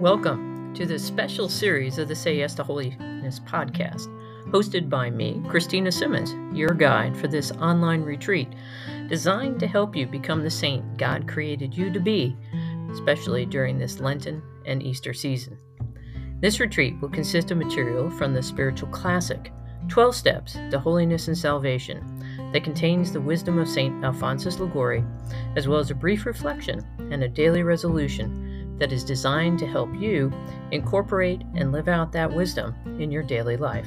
Welcome to this special series of the Say Yes to Holiness podcast, hosted by me, Christina Simmons, your guide for this online retreat designed to help you become the saint God created you to be, especially during this Lenten and Easter season. This retreat will consist of material from the spiritual classic, 12 Steps to Holiness and Salvation, that contains the wisdom of St. Alphonsus Liguori, as well as a brief reflection and a daily resolution that is designed to help you incorporate and live out that wisdom in your daily life.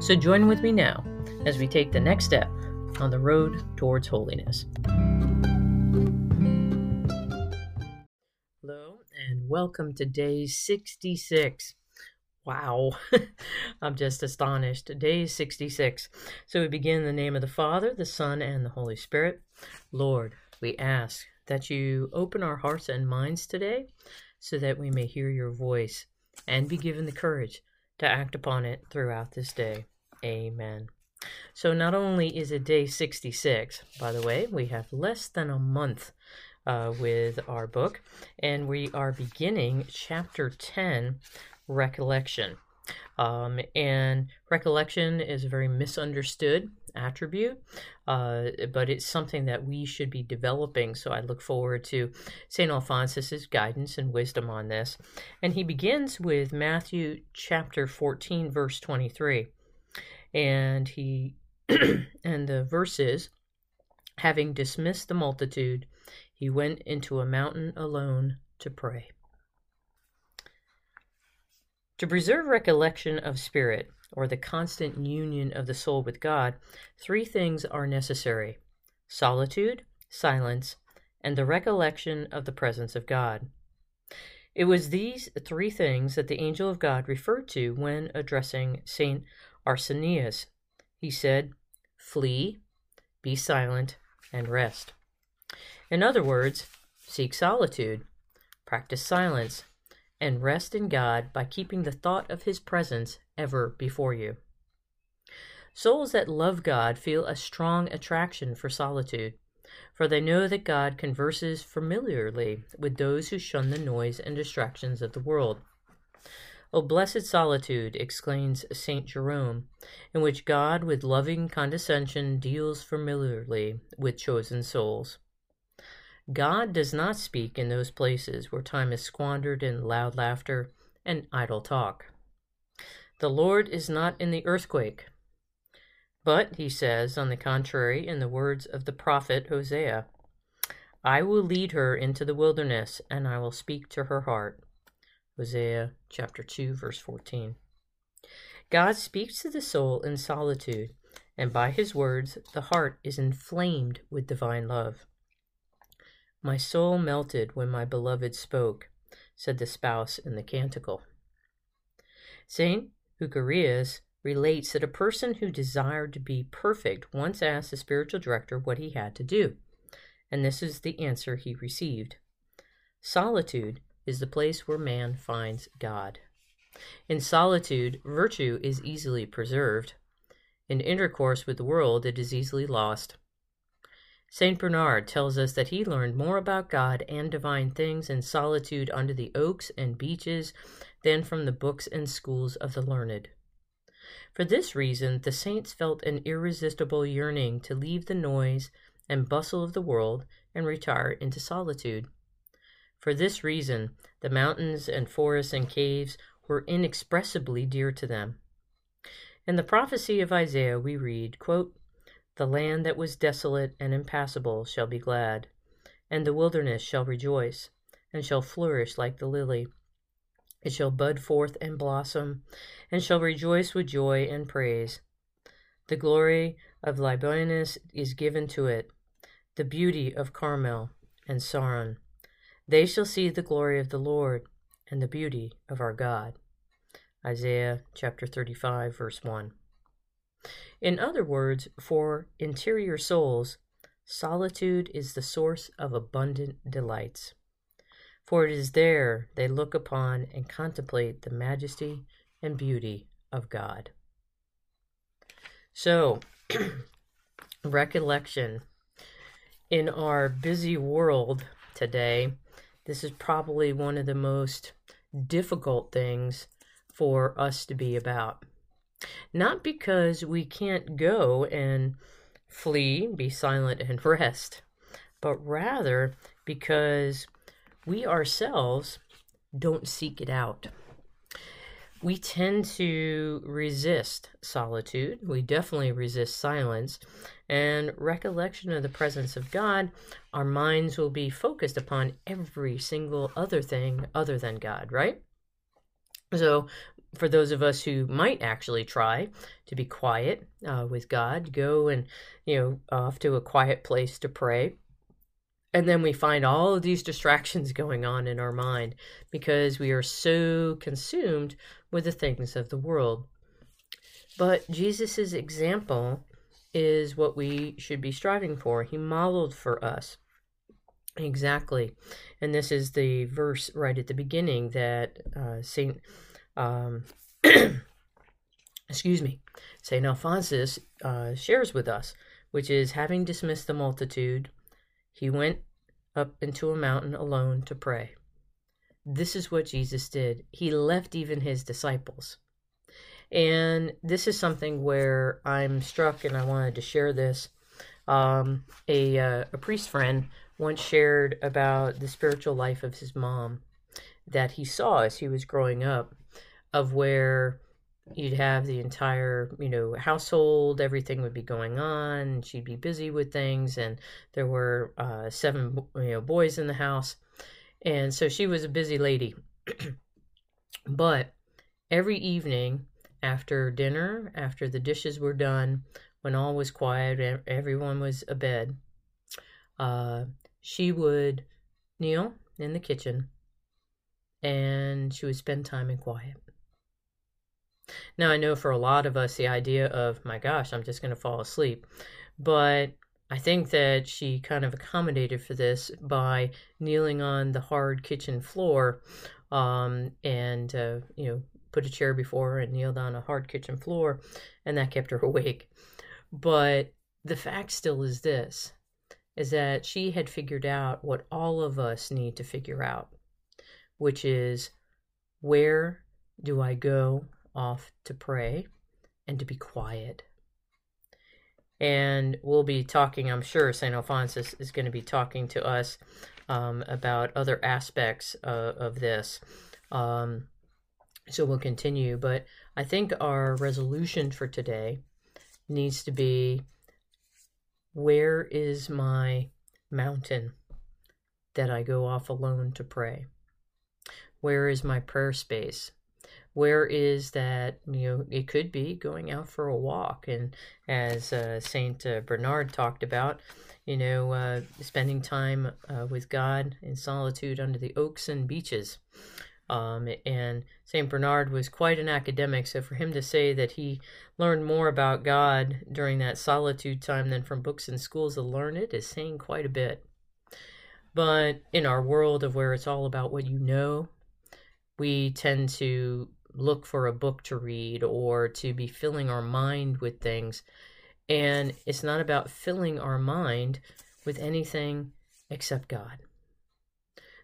So join with me now as we take the next step on the road towards holiness. Hello, and welcome to day 66. Wow, I'm just astonished. Day 66. So we begin in the name of the Father, the Son, and the Holy Spirit. Lord, we ask that you open our hearts and minds today so that we may hear your voice and be given the courage to act upon it throughout this day. Amen. So, not only is it day 66, by the way, we have less than a month uh, with our book, and we are beginning chapter 10 Recollection. Um, and recollection is a very misunderstood attribute, uh, but it's something that we should be developing. So I look forward to St. Alphonsus's guidance and wisdom on this. And he begins with Matthew chapter 14, verse 23. And he and the verse is having dismissed the multitude, he went into a mountain alone to pray. To preserve recollection of spirit, or the constant union of the soul with God, three things are necessary solitude, silence, and the recollection of the presence of God. It was these three things that the angel of God referred to when addressing Saint Arsenius. He said, Flee, be silent, and rest. In other words, seek solitude, practice silence, and rest in God by keeping the thought of His presence ever before you. Souls that love God feel a strong attraction for solitude, for they know that God converses familiarly with those who shun the noise and distractions of the world. O blessed solitude, exclaims St. Jerome, in which God with loving condescension deals familiarly with chosen souls. God does not speak in those places where time is squandered in loud laughter and idle talk. The Lord is not in the earthquake. But, he says, on the contrary, in the words of the prophet Hosea, I will lead her into the wilderness, and I will speak to her heart. Hosea chapter 2, verse 14. God speaks to the soul in solitude, and by his words, the heart is inflamed with divine love. My soul melted when my beloved spoke, said the spouse in the canticle. St. Eucherius relates that a person who desired to be perfect once asked the spiritual director what he had to do, and this is the answer he received Solitude is the place where man finds God. In solitude, virtue is easily preserved. In intercourse with the world, it is easily lost. St. Bernard tells us that he learned more about God and divine things in solitude under the oaks and beeches than from the books and schools of the learned. For this reason, the saints felt an irresistible yearning to leave the noise and bustle of the world and retire into solitude. For this reason, the mountains and forests and caves were inexpressibly dear to them. In the prophecy of Isaiah, we read, quote, the land that was desolate and impassable shall be glad, and the wilderness shall rejoice, and shall flourish like the lily. It shall bud forth and blossom, and shall rejoice with joy and praise. The glory of Libanus is given to it, the beauty of Carmel and Saron. They shall see the glory of the Lord and the beauty of our God. Isaiah chapter 35, verse 1. In other words, for interior souls, solitude is the source of abundant delights. For it is there they look upon and contemplate the majesty and beauty of God. So, recollection. In our busy world today, this is probably one of the most difficult things for us to be about. Not because we can't go and flee, be silent, and rest, but rather because we ourselves don't seek it out. We tend to resist solitude. We definitely resist silence. And recollection of the presence of God, our minds will be focused upon every single other thing other than God, right? So, for those of us who might actually try to be quiet uh, with God, go and, you know, off to a quiet place to pray. And then we find all of these distractions going on in our mind because we are so consumed with the things of the world. But Jesus' example is what we should be striving for. He modeled for us. Exactly. And this is the verse right at the beginning that uh, St um, excuse me, St. Alphonsus uh, shares with us, which is having dismissed the multitude, he went up into a mountain alone to pray. This is what Jesus did. He left even his disciples. And this is something where I'm struck and I wanted to share this. Um, a, uh, a priest friend once shared about the spiritual life of his mom that he saw as he was growing up of where you'd have the entire you know household everything would be going on she'd be busy with things and there were uh, seven you know boys in the house. And so she was a busy lady. But every evening after dinner after the dishes were done when all was quiet and everyone was abed uh, she would kneel in the kitchen and she would spend time in quiet now, I know for a lot of us, the idea of, my gosh, I'm just going to fall asleep. But I think that she kind of accommodated for this by kneeling on the hard kitchen floor um, and, uh, you know, put a chair before her and kneeled on a hard kitchen floor, and that kept her awake. But the fact still is this is that she had figured out what all of us need to figure out, which is where do I go off to pray and to be quiet. And we'll be talking, I'm sure St. Alphonsus is going to be talking to us um, about other aspects uh, of this. Um, so we'll continue. But I think our resolution for today needs to be where is my mountain that I go off alone to pray? Where is my prayer space? Where is that you know it could be going out for a walk. And as uh, saint uh, bernard talked about you know uh, spending time uh, with god in solitude under the oaks and beeches. Um, and saint bernard was quite an academic so for him to say that he learned more about god during that solitude time than from books and schools of learned is saying quite a bit. But in our world of where it's all about what you know we tend to look for a book to read or to be filling our mind with things. And it's not about filling our mind with anything except God.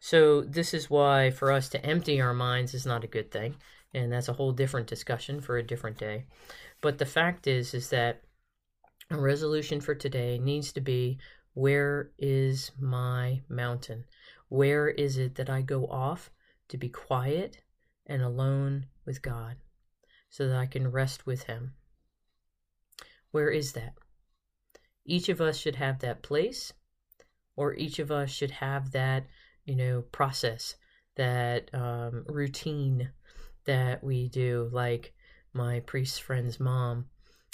So, this is why for us to empty our minds is not a good thing. And that's a whole different discussion for a different day. But the fact is, is that a resolution for today needs to be where is my mountain? Where is it that I go off to be quiet and alone with God so that I can rest with Him. Where is that? Each of us should have that place, or each of us should have that, you know, process, that um, routine that we do, like my priest friend's mom,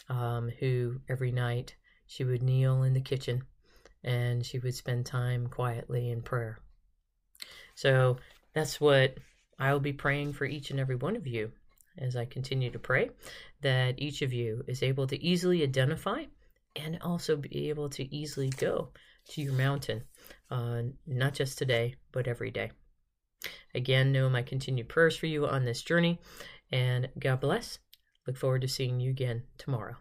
um, who every night she would kneel in the kitchen and she would spend time quietly in prayer. So that's what I will be praying for each and every one of you as I continue to pray that each of you is able to easily identify and also be able to easily go to your mountain, uh, not just today, but every day. Again, know my continued prayers for you on this journey, and God bless. Look forward to seeing you again tomorrow.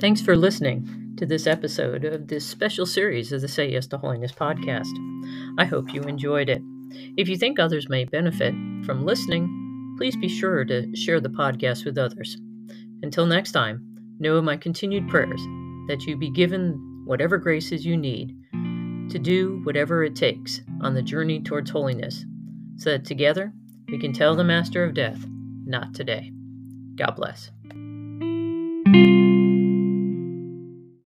Thanks for listening. To this episode of this special series of the Say Yes to Holiness podcast. I hope you enjoyed it. If you think others may benefit from listening, please be sure to share the podcast with others. Until next time, know of my continued prayers that you be given whatever graces you need to do whatever it takes on the journey towards holiness, so that together we can tell the Master of Death, not today. God bless.